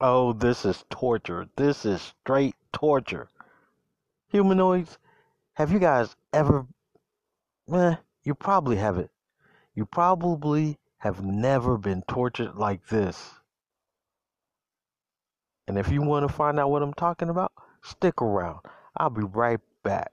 Oh, this is torture. This is straight torture. Humanoids, have you guys ever. Eh, you probably haven't. You probably have never been tortured like this. And if you want to find out what I'm talking about, stick around. I'll be right back.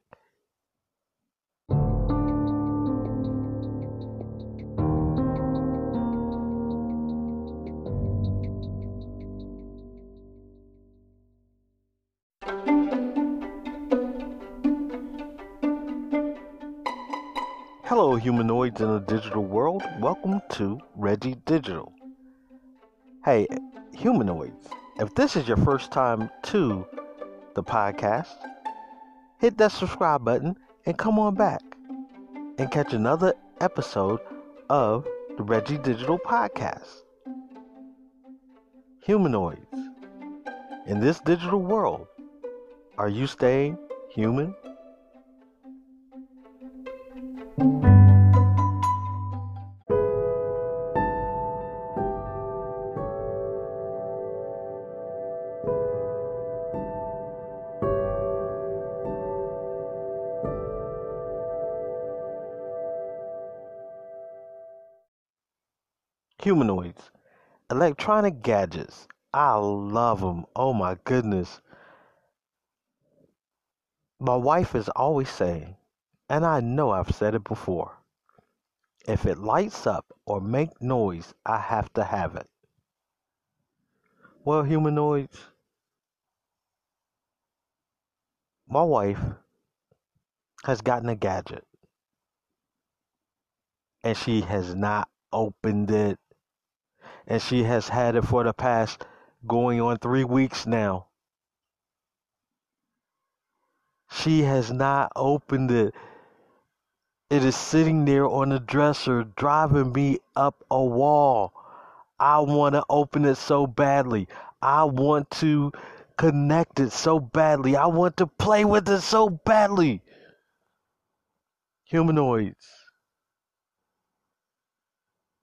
Hello, humanoids in a digital world. Welcome to Reggie Digital. Hey, humanoids, if this is your first time to the podcast, hit that subscribe button and come on back and catch another episode of the Reggie Digital Podcast. Humanoids, in this digital world, are you staying human? Electronic gadgets. I love them. Oh my goodness. My wife is always saying, and I know I've said it before, if it lights up or make noise, I have to have it. Well, humanoids, my wife has gotten a gadget and she has not opened it and she has had it for the past going on three weeks now. She has not opened it. It is sitting there on the dresser, driving me up a wall. I want to open it so badly. I want to connect it so badly. I want to play with it so badly. Humanoids.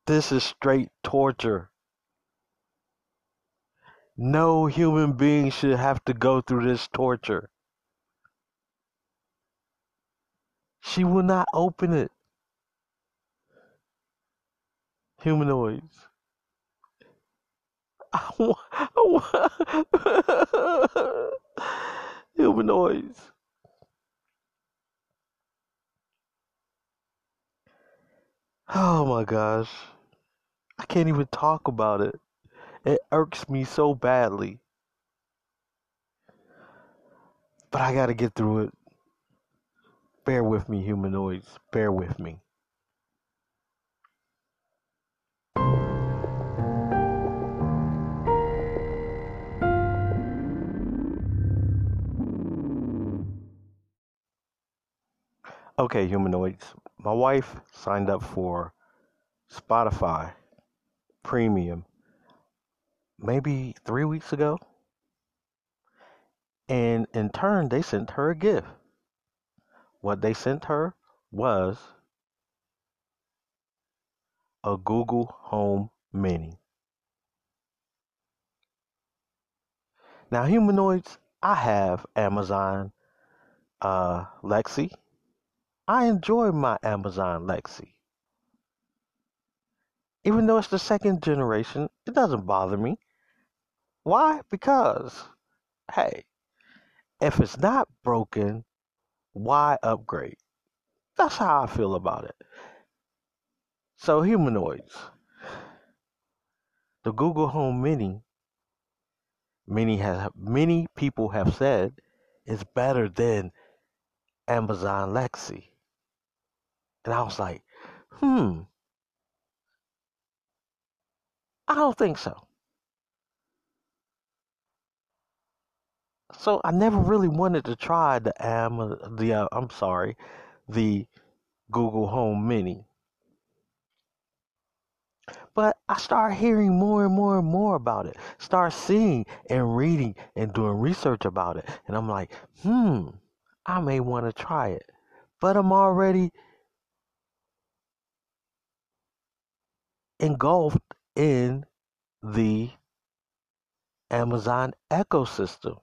This is straight torture. No human being should have to go through this torture. She will not open it. Humanoids. I want, I want humanoids. Oh my gosh. I can't even talk about it. It irks me so badly. But I gotta get through it. Bear with me, humanoids. Bear with me. Okay, humanoids. My wife signed up for Spotify Premium maybe three weeks ago. And in turn, they sent her a gift. What they sent her was a Google Home Mini. Now, humanoids, I have Amazon uh, Lexi. I enjoy my Amazon Lexi. Even though it's the second generation, it doesn't bother me. Why? Because, hey, if it's not broken, why upgrade? That's how I feel about it. So, humanoids. The Google Home Mini, many have many people have said, is better than Amazon Lexi. And I was like, hmm, I don't think so. So I never really wanted to try the Am the uh, I'm sorry, the Google Home Mini. But I start hearing more and more and more about it. Start seeing and reading and doing research about it. And I'm like, hmm, I may want to try it. But I'm already engulfed in the Amazon ecosystem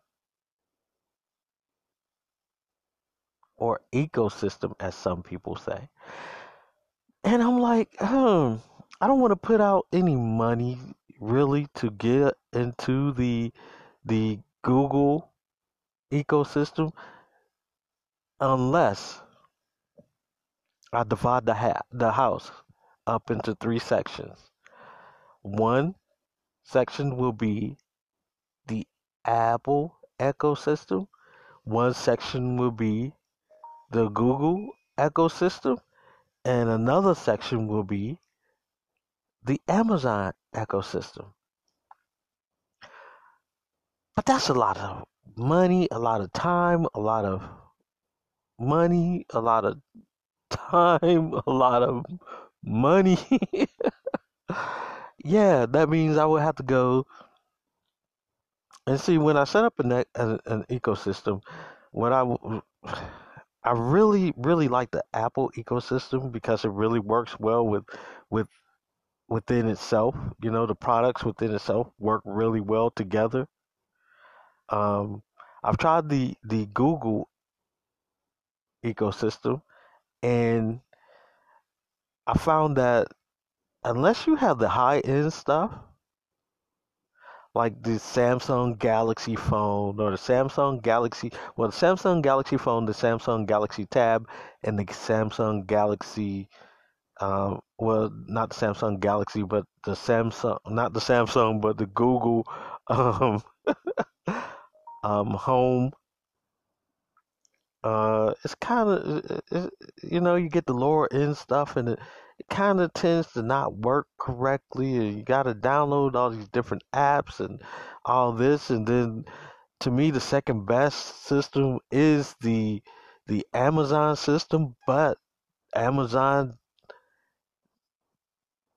or ecosystem, as some people say. And I'm like, hmm, I don't want to put out any money really to get into the the Google ecosystem unless I divide the ha- the house up into three sections. One section will be the Apple ecosystem. One section will be the Google ecosystem, and another section will be the Amazon ecosystem. But that's a lot of money, a lot of time, a lot of money, a lot of time, a lot of money. yeah, that means I would have to go and see when I set up an, an, an ecosystem. What I I really really like the Apple ecosystem because it really works well with with within itself. You know, the products within itself work really well together. Um, I've tried the the Google ecosystem, and I found that unless you have the high end stuff, like the Samsung Galaxy phone or the Samsung Galaxy, well, the Samsung Galaxy phone, the Samsung Galaxy Tab, and the Samsung Galaxy, um, well, not the Samsung Galaxy, but the Samsung, not the Samsung, but the Google um, um, Home. Uh, it's kind of you know you get the lower end stuff and it, it kind of tends to not work correctly and you got to download all these different apps and all this and then to me the second best system is the the Amazon system but Amazon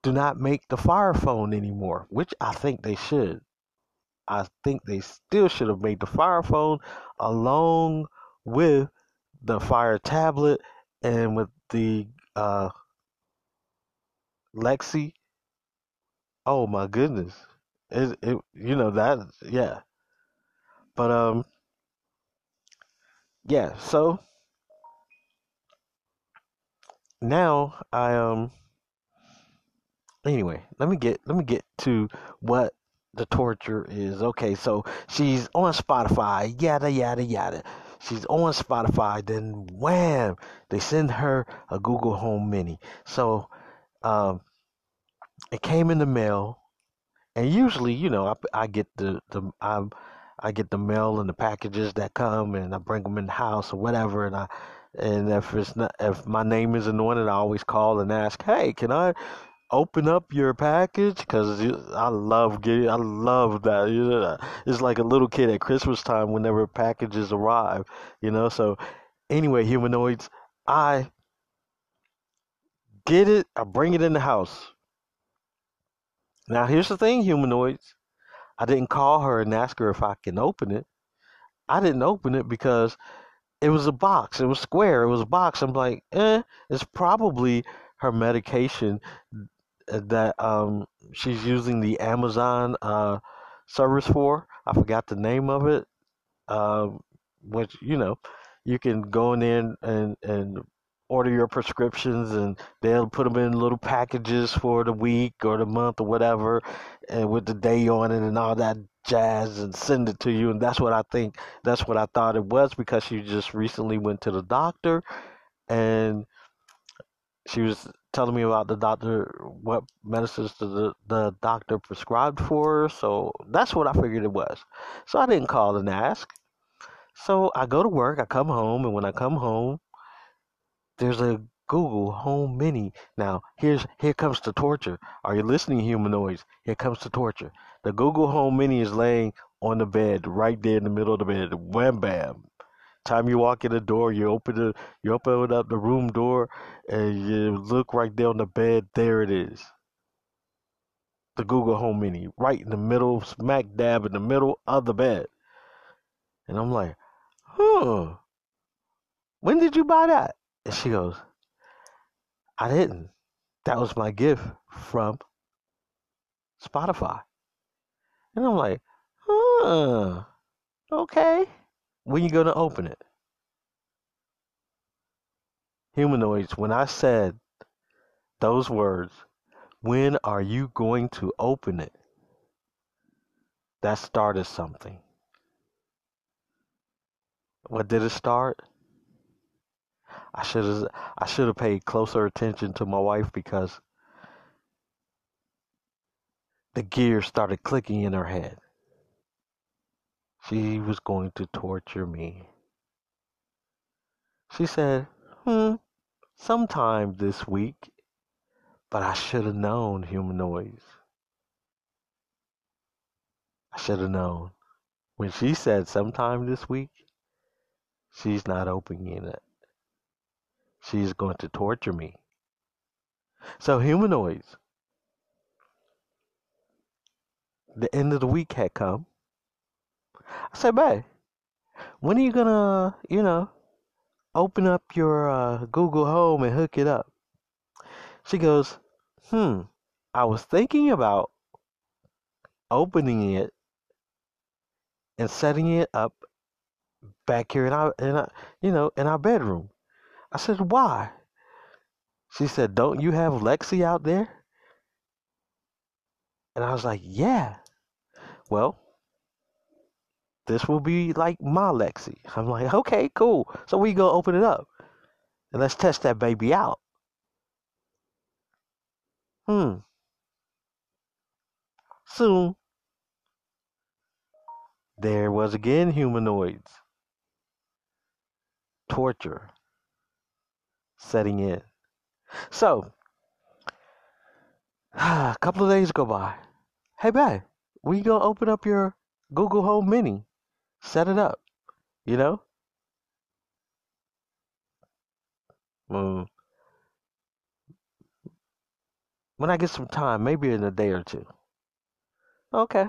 do not make the Fire phone anymore which I think they should. I think they still should have made the Fire phone along with the Fire tablet and with the uh, Lexi. Oh my goodness, it, it you know that yeah, but um yeah. So now I um anyway let me get let me get to what the torture is. Okay, so she's on Spotify, yada yada yada she's on Spotify, then wham, they send her a Google Home Mini. So um, it came in the mail, and usually, you know, I, I get the the I, I get the mail and the packages that come, and I bring them in the house or whatever, and I and if it's not if my name isn't on it, I always call and ask, hey, can I open up your package because I love getting, I love that. You know, it's like a little kid at Christmas time whenever packages arrive. You know, so anyway, humanoids, I get it, I bring it in the house. Now here's the thing, humanoids. I didn't call her and ask her if I can open it. I didn't open it because it was a box. It was square. It was a box. I'm like, eh, it's probably her medication that um, she's using the Amazon uh, service for. I forgot the name of it. Um, which you know, you can go in there and and order your prescriptions, and they'll put them in little packages for the week or the month or whatever, and with the day on it and all that jazz, and send it to you. And that's what I think. That's what I thought it was because she just recently went to the doctor, and she was telling me about the doctor, what medicines the, the doctor prescribed for her. So that's what I figured it was. So I didn't call and ask. So I go to work, I come home, and when I come home, there's a Google Home Mini. Now, here's here comes the torture. Are you listening, humanoids? Here comes the torture. The Google Home Mini is laying on the bed, right there in the middle of the bed. Wham bam time you walk in the door, you open the you open up the room door, and you look right there on the bed. There it is, the Google Home Mini, right in the middle, smack dab in the middle of the bed. And I'm like, huh, when did you buy that? And she goes, I didn't. That was my gift from Spotify. And I'm like, Huh. Okay. When you gonna open it? Humanoids, when I said those words, when are you going to open it? That started something. What did it start? I should have I should have paid closer attention to my wife because the gears started clicking in her head. She was going to torture me. She said, hmm, sometime this week, but I should have known humanoids. I should have known. When she said sometime this week, she's not opening it. She's going to torture me. So, humanoids. The end of the week had come. I said, babe, when are you gonna, you know, open up your uh, Google Home and hook it up? She goes, hmm, I was thinking about opening it and setting it up back here in our, in our, you know, in our bedroom. I said, why? She said, don't you have Lexi out there? And I was like, yeah. Well, this will be like my Lexi. I'm like, okay, cool. So we go open it up and let's test that baby out. Hmm. Soon, there was again humanoids. Torture setting in. So, a couple of days go by. Hey, babe, we gonna open up your Google Home Mini? Set it up. You know? Mm. When I get some time, maybe in a day or two. Okay.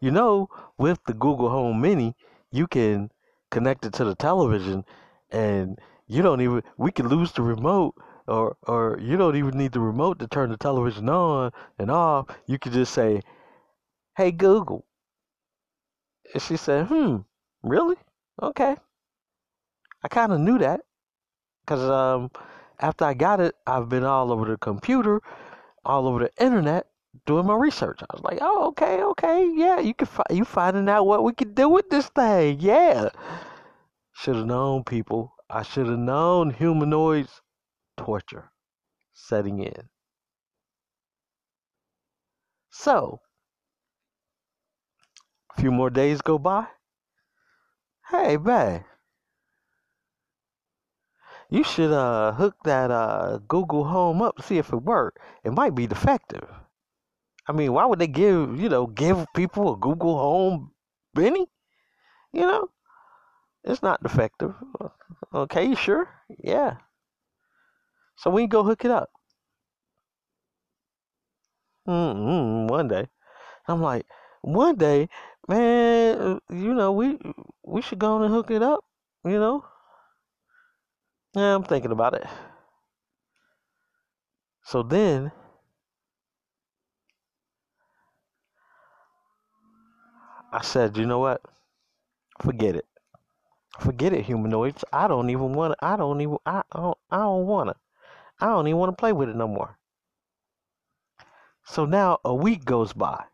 You know, with the Google Home Mini, you can connect it to the television and you don't even we can lose the remote or or you don't even need the remote to turn the television on and off. You can just say, "Hey Google, and she said, hmm, really? Okay. I kind of knew that because um, after I got it, I've been all over the computer, all over the internet doing my research. I was like, oh, okay, okay, yeah, you can fi- you finding out what we can do with this thing, yeah. Should have known, people. I should have known humanoids torture setting in. So, a few more days go by. Hey, babe. You should uh hook that uh Google Home up to see if it works. It might be defective. I mean, why would they give you know give people a Google Home Mini? You know, it's not defective. Okay, you sure? Yeah. So we go hook it up. Mm-hmm, one day, I'm like, one day man, uh, you know, we we should go and hook it up, you know. Yeah, I'm thinking about it. So then I said, you know what? Forget it. Forget it, humanoids. I don't even want. I don't even. I don't. I don't want to. I don't even want to play with it no more. So now a week goes by.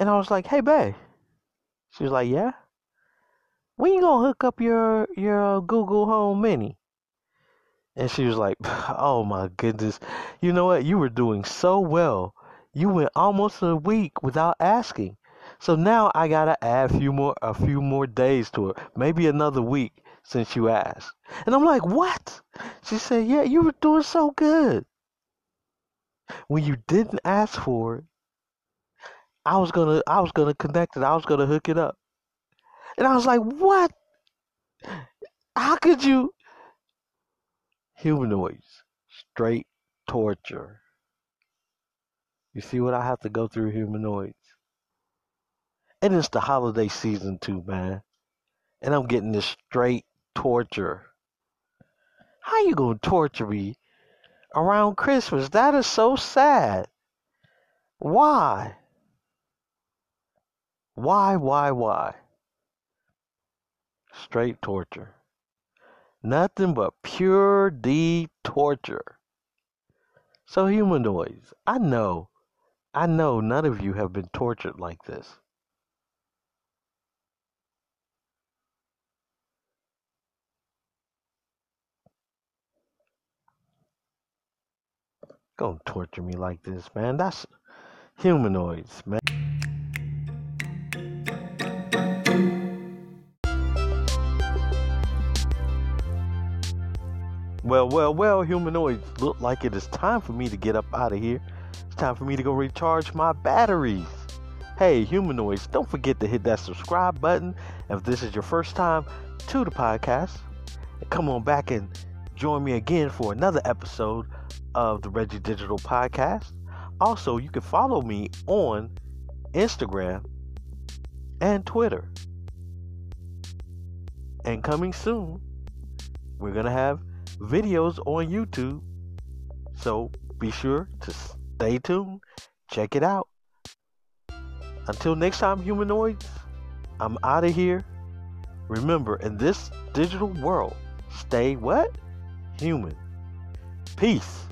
And I was like, hey, babe. She was like, yeah. When you gonna hook up your your uh, Google Home Mini? And she was like, oh my goodness. You know what? You were doing so well. You went almost a week without asking. So now I gotta add a few more a few more days to it. Maybe another week since you asked. And I'm like, what? She said, yeah, you were doing so good. When you didn't ask for it, I was gonna I was gonna connect it. I was gonna hook it up. And I was like, what? How could you humanoids straight torture. You see what I have to go through humanoids? And it's the holiday season too, man. And I'm getting this straight torture. How you gonna torture me around Christmas? That is so sad. Why? Why, why, why? Straight torture. Nothing but pure D torture. So, humanoids, I know, I know none of you have been tortured like this. Don't torture me like this, man. That's humanoids, man. Well, well, well, humanoids look like it is time for me to get up out of here. It's time for me to go recharge my batteries. Hey, humanoids, don't forget to hit that subscribe button if this is your first time to the podcast. And come on back and join me again for another episode of the Reggie Digital Podcast. Also, you can follow me on Instagram and Twitter. And coming soon, we're going to have videos on YouTube. So be sure to stay tuned. Check it out. Until next time, humanoids, I'm out of here. Remember, in this digital world, stay what? Human. Peace.